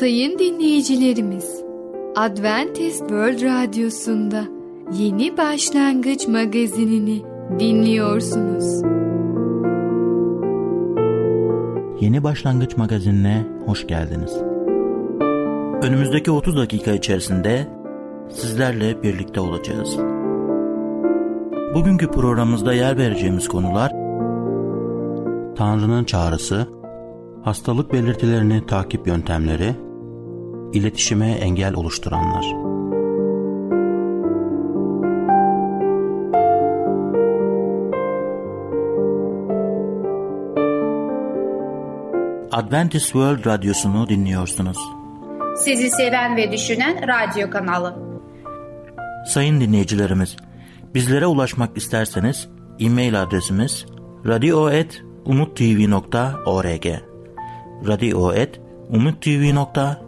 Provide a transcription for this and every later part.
Sayın dinleyicilerimiz, Adventist World Radyosu'nda Yeni Başlangıç magazinini dinliyorsunuz. Yeni Başlangıç magazinine hoş geldiniz. Önümüzdeki 30 dakika içerisinde sizlerle birlikte olacağız. Bugünkü programımızda yer vereceğimiz konular Tanrı'nın çağrısı, hastalık belirtilerini takip yöntemleri, iletişime engel oluşturanlar. Adventist World Radyosu'nu dinliyorsunuz. Sizi seven ve düşünen radyo kanalı. Sayın dinleyicilerimiz, bizlere ulaşmak isterseniz e-mail adresimiz radio.umutv.org radio.umutv.org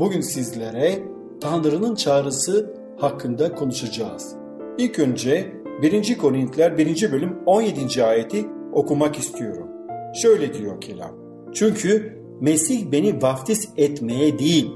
Bugün sizlere Tanrı'nın çağrısı hakkında konuşacağız. İlk önce 1. Korintiler 1. bölüm 17. ayeti okumak istiyorum. Şöyle diyor kelam. Çünkü Mesih beni vaftiz etmeye değil,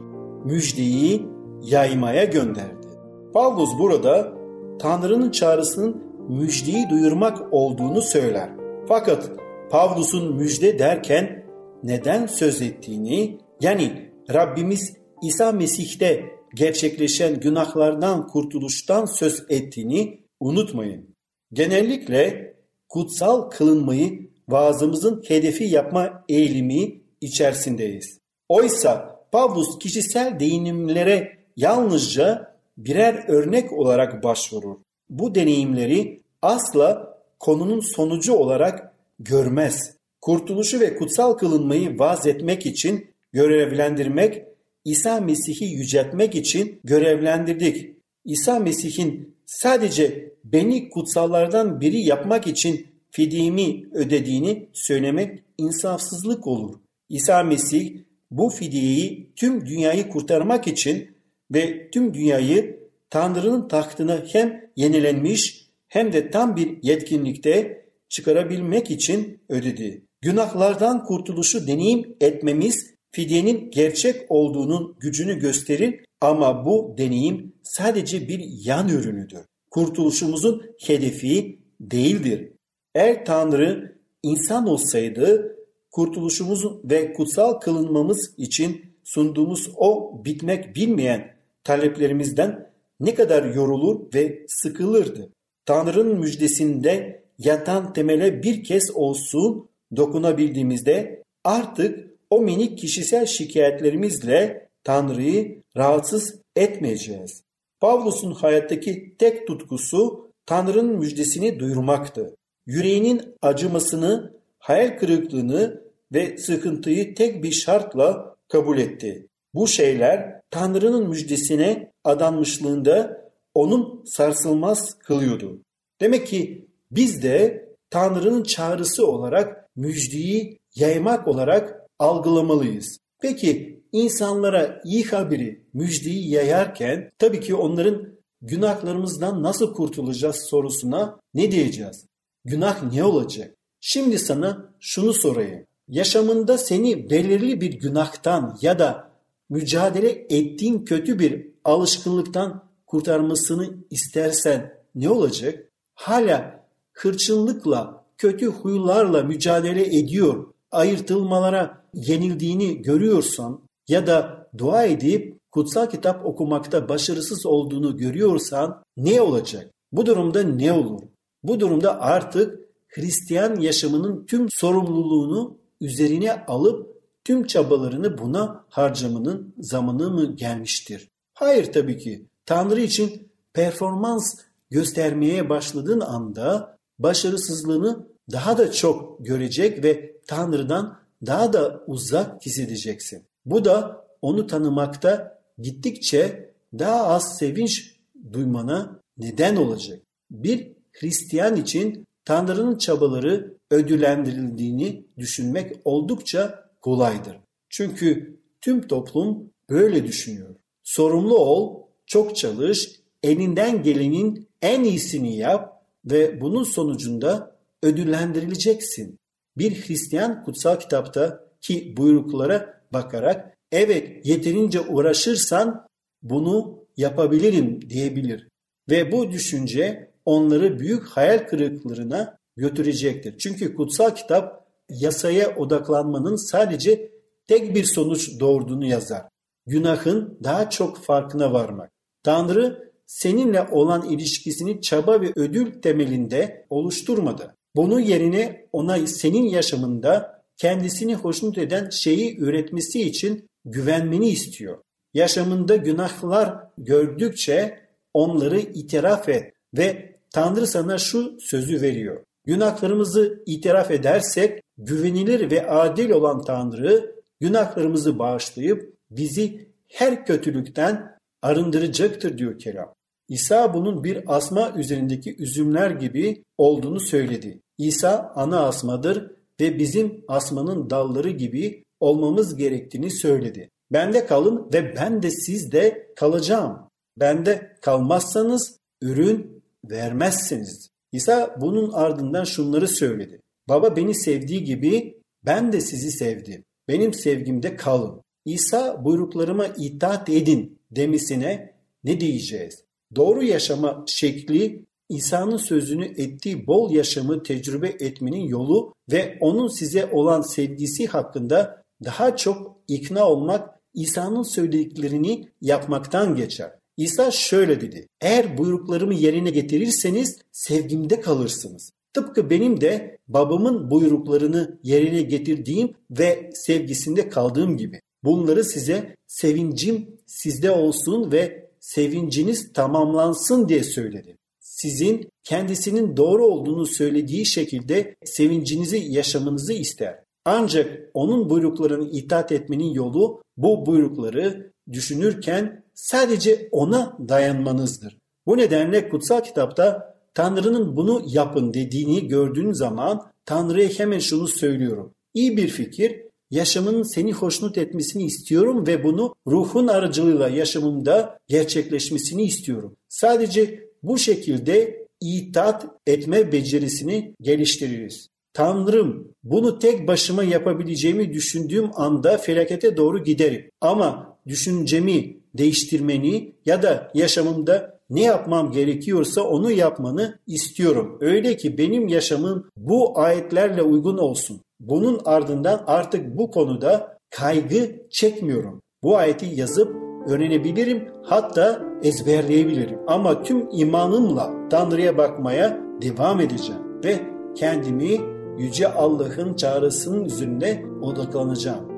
müjdeyi yaymaya gönderdi. Pavlus burada Tanrı'nın çağrısının müjdeyi duyurmak olduğunu söyler. Fakat Pavlus'un müjde derken neden söz ettiğini yani Rabbimiz İsa Mesih'te gerçekleşen günahlardan kurtuluştan söz ettiğini unutmayın. Genellikle kutsal kılınmayı vaazımızın hedefi yapma eğilimi içerisindeyiz. Oysa Pavlus kişisel değinimlere yalnızca birer örnek olarak başvurur. Bu deneyimleri asla konunun sonucu olarak görmez. Kurtuluşu ve kutsal kılınmayı vaaz etmek için görevlendirmek, İsa Mesih'i yüceltmek için görevlendirdik. İsa Mesih'in sadece beni kutsallardan biri yapmak için fidyemi ödediğini söylemek insafsızlık olur. İsa Mesih bu fidyeyi tüm dünyayı kurtarmak için ve tüm dünyayı Tanrı'nın tahtına hem yenilenmiş hem de tam bir yetkinlikte çıkarabilmek için ödedi. Günahlardan kurtuluşu deneyim etmemiz fidyenin gerçek olduğunun gücünü gösterir ama bu deneyim sadece bir yan ürünüdür. Kurtuluşumuzun hedefi değildir. Eğer Tanrı insan olsaydı kurtuluşumuz ve kutsal kılınmamız için sunduğumuz o bitmek bilmeyen taleplerimizden ne kadar yorulur ve sıkılırdı. Tanrı'nın müjdesinde yatan temele bir kez olsun dokunabildiğimizde artık o minik kişisel şikayetlerimizle Tanrı'yı rahatsız etmeyeceğiz. Pavlus'un hayattaki tek tutkusu Tanrı'nın müjdesini duyurmaktı. Yüreğinin acımasını, hayal kırıklığını ve sıkıntıyı tek bir şartla kabul etti. Bu şeyler Tanrı'nın müjdesine adanmışlığında onun sarsılmaz kılıyordu. Demek ki biz de Tanrı'nın çağrısı olarak müjdeyi yaymak olarak algılamalıyız. Peki insanlara iyi haberi, müjdeyi yayarken tabii ki onların günahlarımızdan nasıl kurtulacağız sorusuna ne diyeceğiz? Günah ne olacak? Şimdi sana şunu sorayım. Yaşamında seni belirli bir günahtan ya da mücadele ettiğin kötü bir alışkanlıktan kurtarmasını istersen ne olacak? Hala hırçınlıkla, kötü huylarla mücadele ediyor, ayırtılmalara yenildiğini görüyorsan ya da dua edip kutsal kitap okumakta başarısız olduğunu görüyorsan ne olacak? Bu durumda ne olur? Bu durumda artık Hristiyan yaşamının tüm sorumluluğunu üzerine alıp tüm çabalarını buna harcamanın zamanı mı gelmiştir? Hayır tabii ki. Tanrı için performans göstermeye başladığın anda başarısızlığını daha da çok görecek ve Tanrı'dan daha da uzak hissedeceksin. Bu da onu tanımakta gittikçe daha az sevinç duymana neden olacak. Bir Hristiyan için Tanrı'nın çabaları ödüllendirildiğini düşünmek oldukça kolaydır. Çünkü tüm toplum böyle düşünüyor. Sorumlu ol, çok çalış, elinden gelenin en iyisini yap ve bunun sonucunda ödüllendirileceksin. Bir Hristiyan kutsal kitapta ki buyruklara bakarak evet yeterince uğraşırsan bunu yapabilirim diyebilir. Ve bu düşünce onları büyük hayal kırıklarına götürecektir. Çünkü kutsal kitap yasaya odaklanmanın sadece tek bir sonuç doğurduğunu yazar. Günahın daha çok farkına varmak. Tanrı seninle olan ilişkisini çaba ve ödül temelinde oluşturmadı. Bunun yerine ona senin yaşamında kendisini hoşnut eden şeyi üretmesi için güvenmeni istiyor. Yaşamında günahlar gördükçe onları itiraf et ve Tanrı sana şu sözü veriyor. Günahlarımızı itiraf edersek güvenilir ve adil olan Tanrı günahlarımızı bağışlayıp bizi her kötülükten arındıracaktır diyor kelam. İsa bunun bir asma üzerindeki üzümler gibi olduğunu söyledi. İsa ana asmadır ve bizim asmanın dalları gibi olmamız gerektiğini söyledi. Bende kalın ve ben de sizde kalacağım. Bende kalmazsanız ürün vermezsiniz. İsa bunun ardından şunları söyledi. Baba beni sevdiği gibi ben de sizi sevdim. Benim sevgimde kalın. İsa buyruklarıma itaat edin demisine ne diyeceğiz? Doğru yaşama şekli İsa'nın sözünü ettiği bol yaşamı tecrübe etmenin yolu ve onun size olan sevgisi hakkında daha çok ikna olmak İsa'nın söylediklerini yapmaktan geçer. İsa şöyle dedi. Eğer buyruklarımı yerine getirirseniz sevgimde kalırsınız. Tıpkı benim de babamın buyruklarını yerine getirdiğim ve sevgisinde kaldığım gibi. Bunları size sevincim sizde olsun ve sevinciniz tamamlansın diye söyledi. Sizin kendisinin doğru olduğunu söylediği şekilde sevincinizi yaşamanızı ister. Ancak onun buyruklarını itaat etmenin yolu bu buyrukları düşünürken sadece ona dayanmanızdır. Bu nedenle kutsal kitapta Tanrı'nın bunu yapın dediğini gördüğün zaman Tanrı'ya hemen şunu söylüyorum. İyi bir fikir, yaşamın seni hoşnut etmesini istiyorum ve bunu ruhun aracılığıyla yaşamımda gerçekleşmesini istiyorum. Sadece bu şekilde itaat etme becerisini geliştiririz. Tanrım bunu tek başıma yapabileceğimi düşündüğüm anda felakete doğru giderim. Ama düşüncemi değiştirmeni ya da yaşamımda ne yapmam gerekiyorsa onu yapmanı istiyorum. Öyle ki benim yaşamım bu ayetlerle uygun olsun. Bunun ardından artık bu konuda kaygı çekmiyorum. Bu ayeti yazıp öğrenebilirim hatta ezberleyebilirim. Ama tüm imanımla Tanrı'ya bakmaya devam edeceğim ve kendimi Yüce Allah'ın çağrısının üzerine odaklanacağım.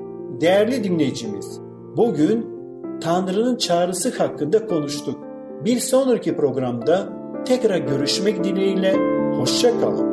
Değerli dinleyicimiz, bugün Tanrı'nın çağrısı hakkında konuştuk. Bir sonraki programda tekrar görüşmek dileğiyle hoşça kalın.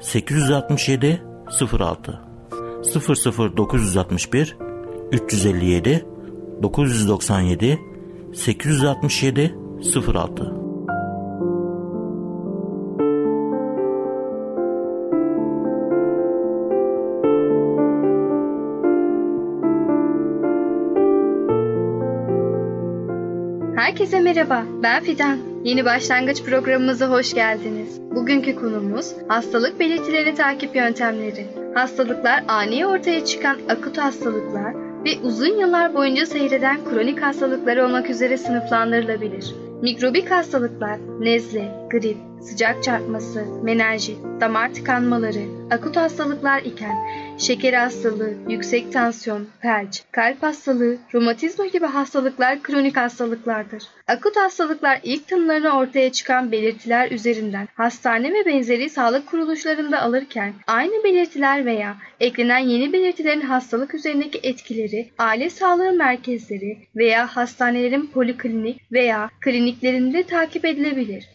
867 06 00961 357 997 867 06 Herkese merhaba, ben Fidan. Yeni başlangıç programımıza hoş geldiniz. Bugünkü konumuz hastalık belirtilerini takip yöntemleri. Hastalıklar ani ortaya çıkan akut hastalıklar ve uzun yıllar boyunca seyreden kronik hastalıklar olmak üzere sınıflandırılabilir. Mikrobik hastalıklar, nezle, grip, sıcak çarpması, menenjit, damar tıkanmaları, akut hastalıklar iken şeker hastalığı, yüksek tansiyon, felç, kalp hastalığı, romatizma gibi hastalıklar kronik hastalıklardır. Akut hastalıklar ilk tanılarını ortaya çıkan belirtiler üzerinden hastane ve benzeri sağlık kuruluşlarında alırken aynı belirtiler veya eklenen yeni belirtilerin hastalık üzerindeki etkileri aile sağlığı merkezleri veya hastanelerin poliklinik veya kliniklerinde takip edilebilir.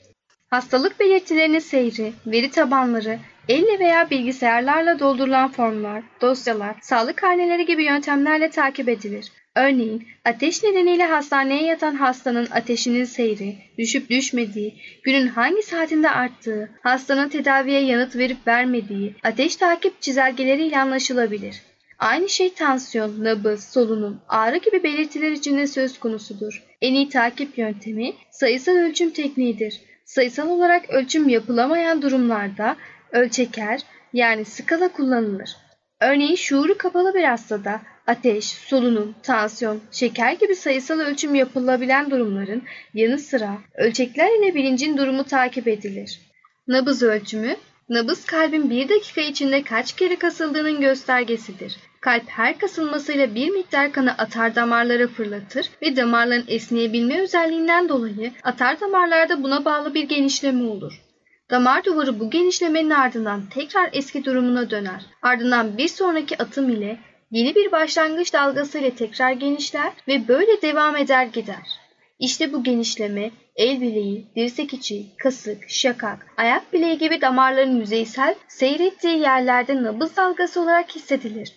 Hastalık belirtilerinin seyri, veri tabanları, elle veya bilgisayarlarla doldurulan formlar, dosyalar, sağlık karneleri gibi yöntemlerle takip edilir. Örneğin ateş nedeniyle hastaneye yatan hastanın ateşinin seyri, düşüp düşmediği, günün hangi saatinde arttığı, hastanın tedaviye yanıt verip vermediği, ateş takip çizelgeleriyle anlaşılabilir. Aynı şey tansiyon, nabız, solunum, ağrı gibi belirtiler için de söz konusudur. En iyi takip yöntemi sayısal ölçüm tekniğidir. Sayısal olarak ölçüm yapılamayan durumlarda ölçeker yani skala kullanılır. Örneğin şuuru kapalı bir hastada ateş, solunum, tansiyon, şeker gibi sayısal ölçüm yapılabilen durumların yanı sıra ölçekler ile bilincin durumu takip edilir. Nabız ölçümü, nabız kalbin bir dakika içinde kaç kere kasıldığının göstergesidir. Kalp her kasılmasıyla bir miktar kanı atar damarlara fırlatır ve damarların esneyebilme özelliğinden dolayı atar damarlarda buna bağlı bir genişleme olur. Damar duvarı bu genişlemenin ardından tekrar eski durumuna döner. Ardından bir sonraki atım ile yeni bir başlangıç dalgası ile tekrar genişler ve böyle devam eder gider. İşte bu genişleme el bileği, dirsek içi, kasık, şakak, ayak bileği gibi damarların yüzeysel seyrettiği yerlerde nabız dalgası olarak hissedilir.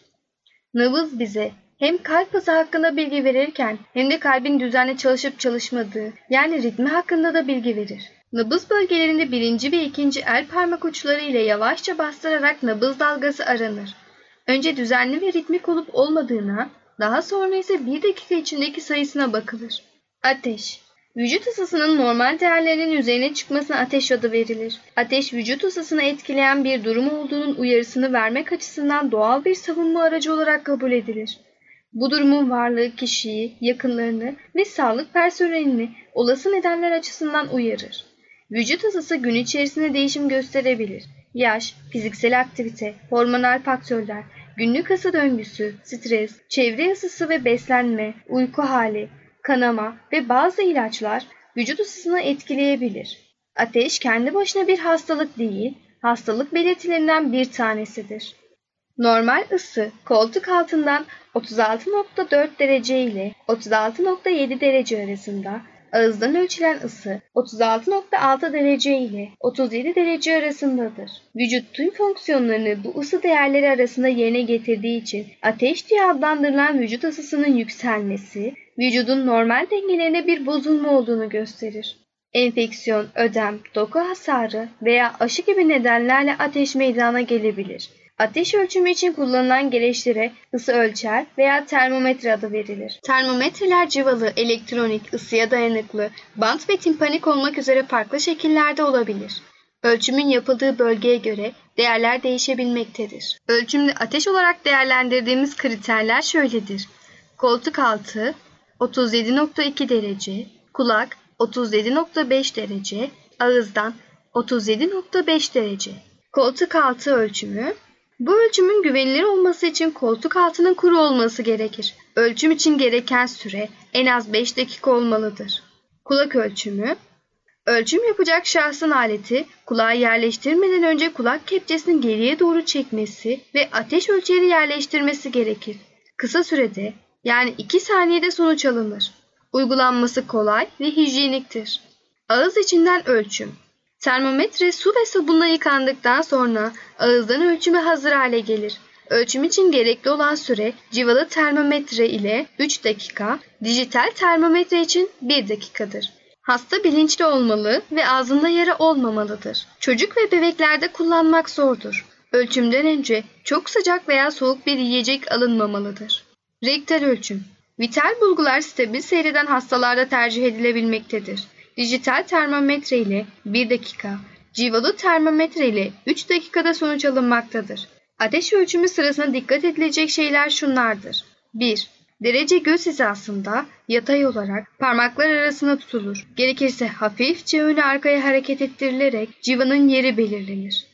Nabız bize hem kalp hızı hakkında bilgi verirken hem de kalbin düzenli çalışıp çalışmadığı yani ritmi hakkında da bilgi verir. Nabız bölgelerinde birinci ve ikinci el parmak uçları ile yavaşça bastırarak nabız dalgası aranır. Önce düzenli ve ritmik olup olmadığına, daha sonra ise bir dakika içindeki sayısına bakılır. Ateş Vücut ısısının normal değerlerinin üzerine çıkmasına ateş adı verilir. Ateş vücut ısısını etkileyen bir durum olduğunun uyarısını vermek açısından doğal bir savunma aracı olarak kabul edilir. Bu durumun varlığı kişiyi, yakınlarını ve sağlık personelini olası nedenler açısından uyarır. Vücut ısısı gün içerisinde değişim gösterebilir. Yaş, fiziksel aktivite, hormonal faktörler, günlük ısı döngüsü, stres, çevre ısısı ve beslenme, uyku hali, kanama ve bazı ilaçlar vücut ısısını etkileyebilir. Ateş kendi başına bir hastalık değil, hastalık belirtilerinden bir tanesidir. Normal ısı koltuk altından 36.4 derece ile 36.7 derece arasında, ağızdan ölçülen ısı 36.6 derece ile 37 derece arasındadır. Vücut tüm fonksiyonlarını bu ısı değerleri arasında yerine getirdiği için ateş diye adlandırılan vücut ısısının yükselmesi, vücudun normal dengelerine bir bozulma olduğunu gösterir. Enfeksiyon, ödem, doku hasarı veya aşı gibi nedenlerle ateş meydana gelebilir. Ateş ölçümü için kullanılan gereçlere ısı ölçer veya termometre adı verilir. Termometreler civalı, elektronik, ısıya dayanıklı, bant ve timpanik olmak üzere farklı şekillerde olabilir. Ölçümün yapıldığı bölgeye göre değerler değişebilmektedir. Ölçümde ateş olarak değerlendirdiğimiz kriterler şöyledir. Koltuk altı 37.2 derece, kulak 37.5 derece, ağızdan 37.5 derece. Koltuk altı ölçümü bu ölçümün güvenilir olması için koltuk altının kuru olması gerekir. Ölçüm için gereken süre en az 5 dakika olmalıdır. Kulak ölçümü Ölçüm yapacak şahsın aleti kulağa yerleştirmeden önce kulak kepçesini geriye doğru çekmesi ve ateş ölçeri yerleştirmesi gerekir. Kısa sürede yani 2 saniyede sonuç alınır. Uygulanması kolay ve hijyeniktir. Ağız içinden ölçüm Termometre su ve sabunla yıkandıktan sonra ağızdan ölçüme hazır hale gelir. Ölçüm için gerekli olan süre civalı termometre ile 3 dakika, dijital termometre için 1 dakikadır. Hasta bilinçli olmalı ve ağzında yara olmamalıdır. Çocuk ve bebeklerde kullanmak zordur. Ölçümden önce çok sıcak veya soğuk bir yiyecek alınmamalıdır. Rektal ölçüm Vital bulgular stabil seyreden hastalarda tercih edilebilmektedir. Dijital termometre ile 1 dakika, civalı termometre ile 3 dakikada sonuç alınmaktadır. Ateş ölçümü sırasında dikkat edilecek şeyler şunlardır. 1. Derece göz hizasında yatay olarak parmaklar arasında tutulur. Gerekirse hafifçe öne arkaya hareket ettirilerek civanın yeri belirlenir.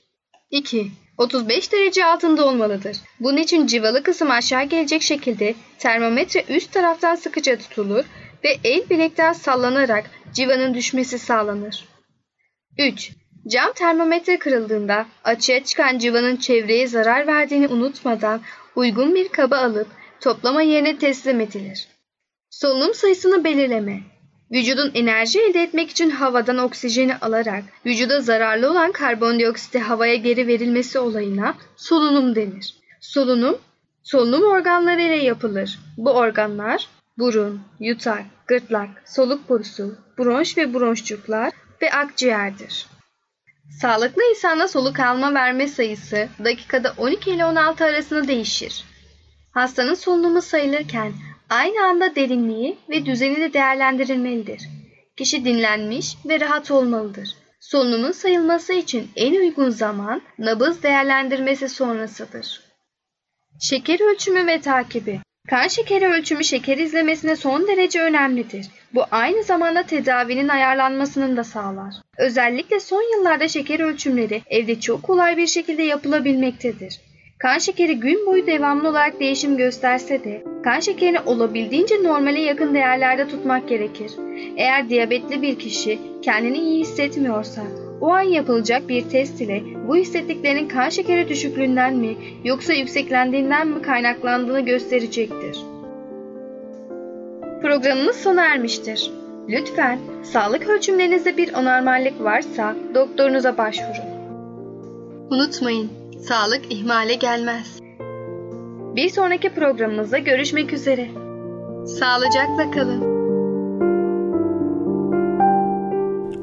2. 35 derece altında olmalıdır. Bunun için civalı kısım aşağı gelecek şekilde termometre üst taraftan sıkıca tutulur ve el bilekten sallanarak civanın düşmesi sağlanır. 3. Cam termometre kırıldığında açığa çıkan civanın çevreye zarar verdiğini unutmadan uygun bir kaba alıp toplama yerine teslim edilir. Solunum sayısını belirleme. Vücudun enerji elde etmek için havadan oksijeni alarak vücuda zararlı olan karbondioksiti havaya geri verilmesi olayına solunum denir. Solunum, solunum organları ile yapılır. Bu organlar burun, yutak, gırtlak, soluk borusu, bronş ve bronşçuklar ve akciğerdir. Sağlıklı insanda soluk alma verme sayısı dakikada 12 ile 16 arasında değişir. Hastanın solunumu sayılırken aynı anda derinliği ve düzeni de değerlendirilmelidir. Kişi dinlenmiş ve rahat olmalıdır. Solunumun sayılması için en uygun zaman nabız değerlendirmesi sonrasıdır. Şeker ölçümü ve takibi Kan şekeri ölçümü şeker izlemesine son derece önemlidir. Bu aynı zamanda tedavinin ayarlanmasını da sağlar. Özellikle son yıllarda şeker ölçümleri evde çok kolay bir şekilde yapılabilmektedir. Kan şekeri gün boyu devamlı olarak değişim gösterse de kan şekerini olabildiğince normale yakın değerlerde tutmak gerekir. Eğer diyabetli bir kişi kendini iyi hissetmiyorsa o an yapılacak bir test ile bu hissettiklerinin kan şekeri düşüklüğünden mi yoksa yükseklendiğinden mi kaynaklandığını gösterecektir. Programımız sona ermiştir. Lütfen sağlık ölçümlerinizde bir anormallik varsa doktorunuza başvurun. Unutmayın, sağlık ihmale gelmez. Bir sonraki programımızda görüşmek üzere. Sağlıcakla kalın.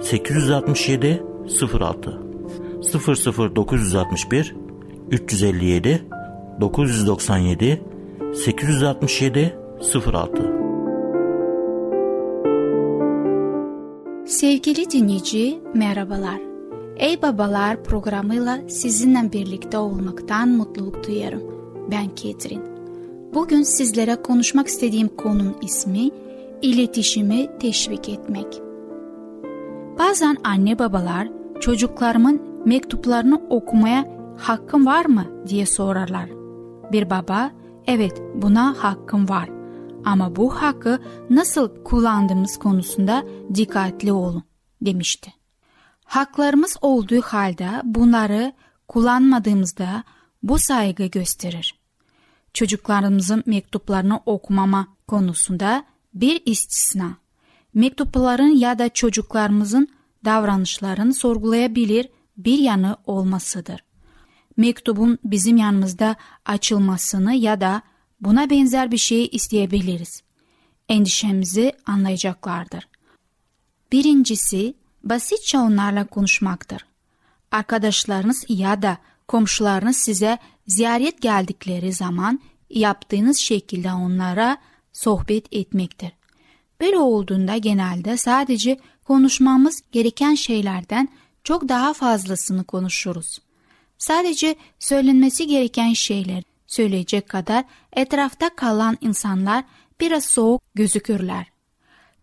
867 06 00961 357 997 867 06 Sevgili dinleyici merhabalar. Ey Babalar programıyla sizinle birlikte olmaktan mutluluk duyarım. Ben Ketrin. Bugün sizlere konuşmak istediğim konunun ismi iletişimi teşvik etmek. Bazen anne babalar çocuklarımın mektuplarını okumaya hakkım var mı diye sorarlar. Bir baba evet buna hakkım var ama bu hakkı nasıl kullandığımız konusunda dikkatli olun demişti. Haklarımız olduğu halde bunları kullanmadığımızda bu saygı gösterir. Çocuklarımızın mektuplarını okumama konusunda bir istisna mektupların ya da çocuklarımızın davranışlarını sorgulayabilir bir yanı olmasıdır. Mektubun bizim yanımızda açılmasını ya da buna benzer bir şey isteyebiliriz. Endişemizi anlayacaklardır. Birincisi basitçe onlarla konuşmaktır. Arkadaşlarınız ya da komşularınız size ziyaret geldikleri zaman yaptığınız şekilde onlara sohbet etmektir. Böyle olduğunda genelde sadece konuşmamız gereken şeylerden çok daha fazlasını konuşuruz. Sadece söylenmesi gereken şeyler söyleyecek kadar etrafta kalan insanlar biraz soğuk gözükürler.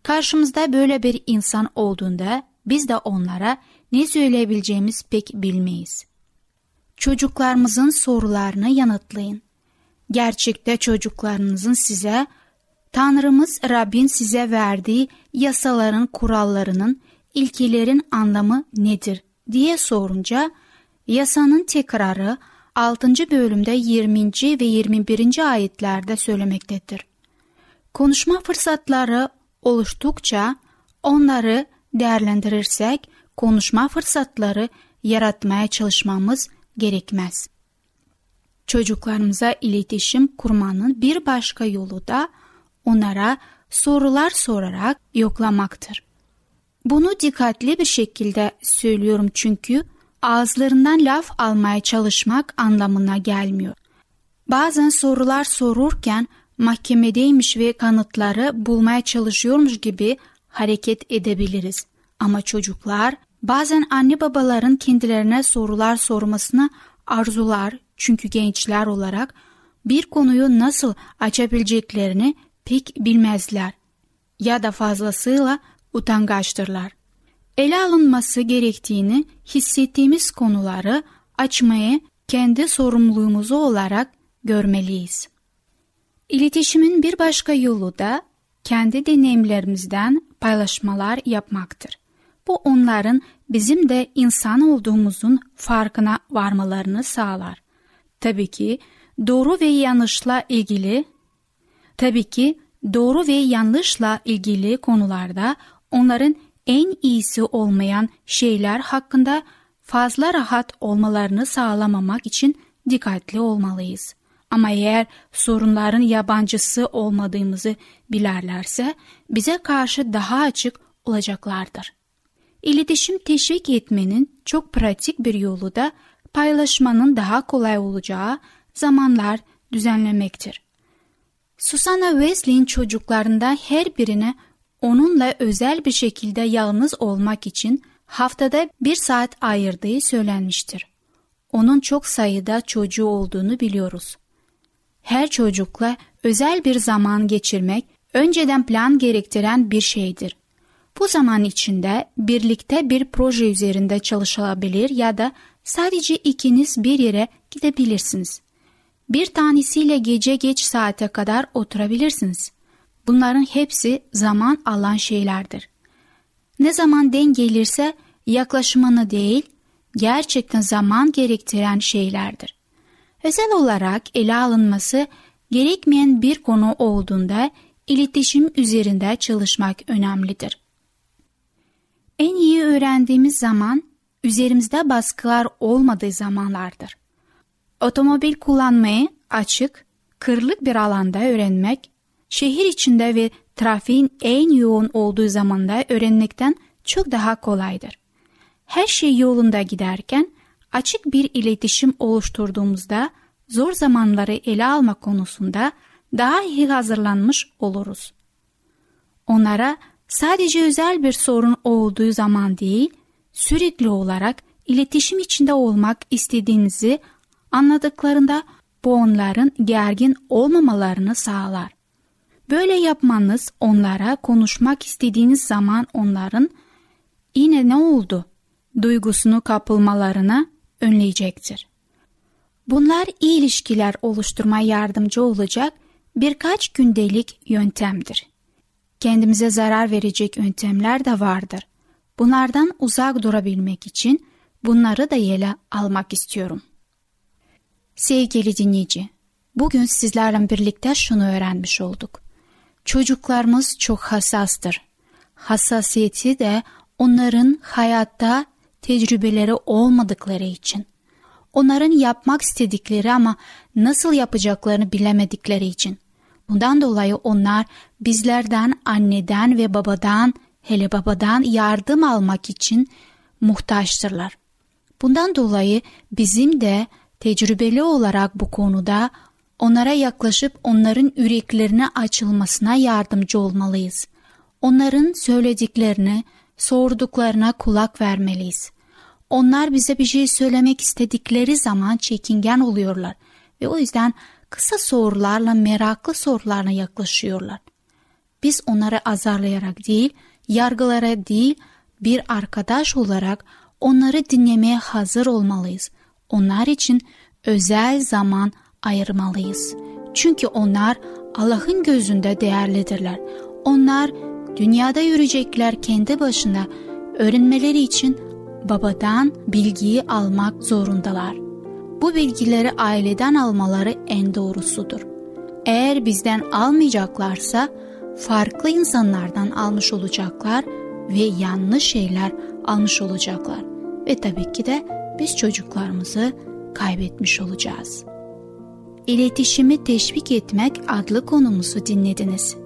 Karşımızda böyle bir insan olduğunda biz de onlara ne söyleyebileceğimiz pek bilmeyiz. Çocuklarımızın sorularını yanıtlayın. Gerçekte çocuklarınızın size Tanrımız Rabbin size verdiği yasaların, kurallarının, ilkelerin anlamı nedir diye sorunca yasanın tekrarı 6. bölümde 20. ve 21. ayetlerde söylemektedir. Konuşma fırsatları oluştukça onları değerlendirirsek konuşma fırsatları yaratmaya çalışmamız gerekmez. Çocuklarımıza iletişim kurmanın bir başka yolu da onlara sorular sorarak yoklamaktır. Bunu dikkatli bir şekilde söylüyorum çünkü ağızlarından laf almaya çalışmak anlamına gelmiyor. Bazen sorular sorurken mahkemedeymiş ve kanıtları bulmaya çalışıyormuş gibi hareket edebiliriz. Ama çocuklar bazen anne babaların kendilerine sorular sormasını arzular çünkü gençler olarak bir konuyu nasıl açabileceklerini pek bilmezler ya da fazlasıyla utangaçtırlar. Ele alınması gerektiğini hissettiğimiz konuları açmayı kendi sorumluluğumuzu olarak görmeliyiz. İletişimin bir başka yolu da kendi deneyimlerimizden paylaşmalar yapmaktır. Bu onların bizim de insan olduğumuzun farkına varmalarını sağlar. Tabii ki doğru ve yanlışla ilgili tabii ki doğru ve yanlışla ilgili konularda onların en iyisi olmayan şeyler hakkında fazla rahat olmalarını sağlamamak için dikkatli olmalıyız. Ama eğer sorunların yabancısı olmadığımızı bilerlerse bize karşı daha açık olacaklardır. İletişim teşvik etmenin çok pratik bir yolu da paylaşmanın daha kolay olacağı zamanlar düzenlemektir. Susana Wesley'in çocuklarında her birine onunla özel bir şekilde yalnız olmak için haftada bir saat ayırdığı söylenmiştir. Onun çok sayıda çocuğu olduğunu biliyoruz. Her çocukla özel bir zaman geçirmek önceden plan gerektiren bir şeydir. Bu zaman içinde birlikte bir proje üzerinde çalışılabilir ya da sadece ikiniz bir yere gidebilirsiniz. Bir tanesiyle gece geç saate kadar oturabilirsiniz. Bunların hepsi zaman alan şeylerdir. Ne zaman denk gelirse yaklaşımını değil, gerçekten zaman gerektiren şeylerdir. Özel olarak ele alınması gerekmeyen bir konu olduğunda iletişim üzerinde çalışmak önemlidir. En iyi öğrendiğimiz zaman üzerimizde baskılar olmadığı zamanlardır. Otomobil kullanmayı açık, kırlık bir alanda öğrenmek, şehir içinde ve trafiğin en yoğun olduğu zamanda öğrenmekten çok daha kolaydır. Her şey yolunda giderken açık bir iletişim oluşturduğumuzda zor zamanları ele alma konusunda daha iyi hazırlanmış oluruz. Onlara sadece özel bir sorun olduğu zaman değil, sürekli olarak iletişim içinde olmak istediğinizi anladıklarında bu onların gergin olmamalarını sağlar. Böyle yapmanız onlara konuşmak istediğiniz zaman onların yine ne oldu duygusunu kapılmalarına önleyecektir. Bunlar iyi ilişkiler oluşturmaya yardımcı olacak birkaç gündelik yöntemdir. Kendimize zarar verecek yöntemler de vardır. Bunlardan uzak durabilmek için bunları da yele almak istiyorum. Sevgili dinleyici, bugün sizlerle birlikte şunu öğrenmiş olduk. Çocuklarımız çok hassastır. Hassasiyeti de onların hayatta tecrübeleri olmadıkları için. Onların yapmak istedikleri ama nasıl yapacaklarını bilemedikleri için. Bundan dolayı onlar bizlerden, anneden ve babadan, hele babadan yardım almak için muhtaçtırlar. Bundan dolayı bizim de tecrübeli olarak bu konuda onlara yaklaşıp onların yüreklerine açılmasına yardımcı olmalıyız. Onların söylediklerini, sorduklarına kulak vermeliyiz. Onlar bize bir şey söylemek istedikleri zaman çekingen oluyorlar ve o yüzden kısa sorularla meraklı sorularına yaklaşıyorlar. Biz onları azarlayarak değil, yargılara değil, bir arkadaş olarak onları dinlemeye hazır olmalıyız. Onlar için özel zaman ayırmalıyız. Çünkü onlar Allah'ın gözünde değerlidirler. Onlar dünyada yürüyecekler kendi başına öğrenmeleri için babadan bilgiyi almak zorundalar. Bu bilgileri aileden almaları en doğrusudur. Eğer bizden almayacaklarsa farklı insanlardan almış olacaklar ve yanlış şeyler almış olacaklar. Ve tabii ki de biz çocuklarımızı kaybetmiş olacağız. İletişimi teşvik etmek adlı konumuzu dinlediniz.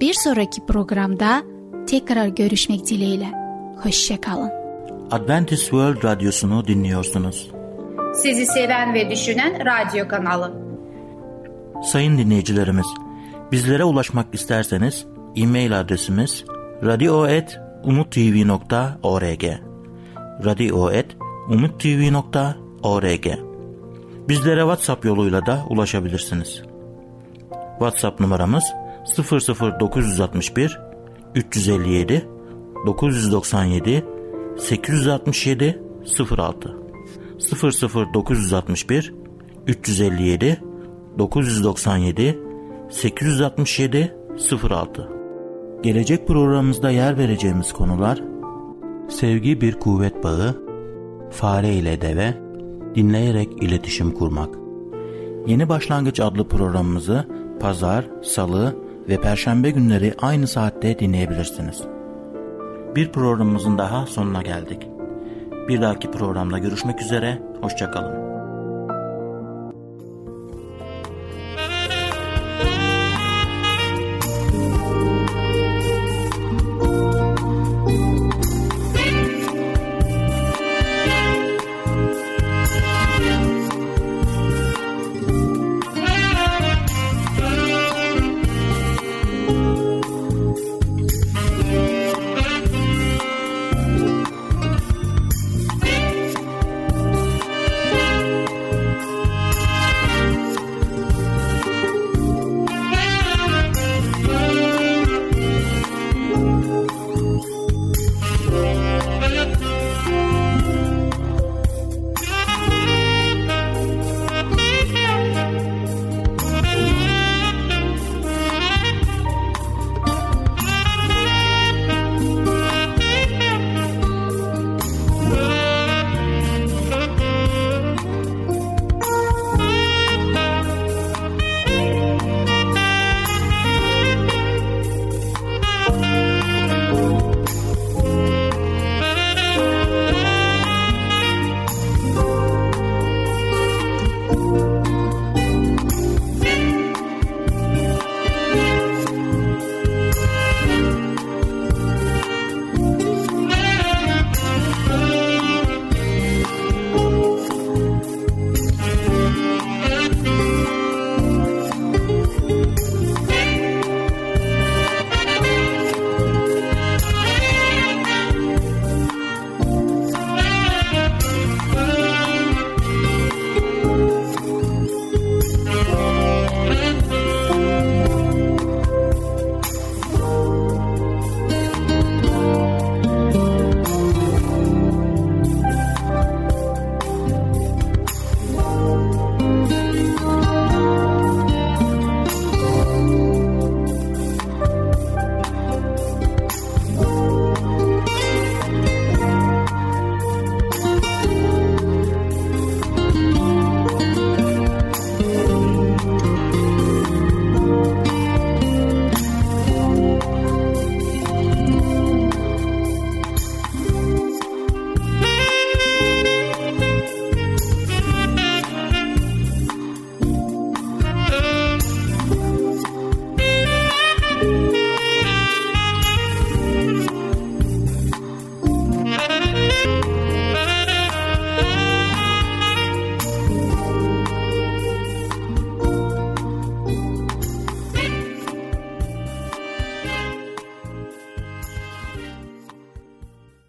Bir sonraki programda tekrar görüşmek dileğiyle. Hoşçakalın. Adventist World Radyosu'nu dinliyorsunuz. Sizi seven ve düşünen radyo kanalı. Sayın dinleyicilerimiz, bizlere ulaşmak isterseniz e-mail adresimiz radio.umutv.org radio.umutv.org Bizlere WhatsApp yoluyla da ulaşabilirsiniz. WhatsApp numaramız 00961 357 997 867 06 00961 357 997 867 06 Gelecek programımızda yer vereceğimiz konular Sevgi bir kuvvet bağı Fare ile deve Dinleyerek iletişim kurmak Yeni Başlangıç adlı programımızı pazar, salı ve perşembe günleri aynı saatte dinleyebilirsiniz. Bir programımızın daha sonuna geldik. Bir dahaki programda görüşmek üzere, hoşçakalın.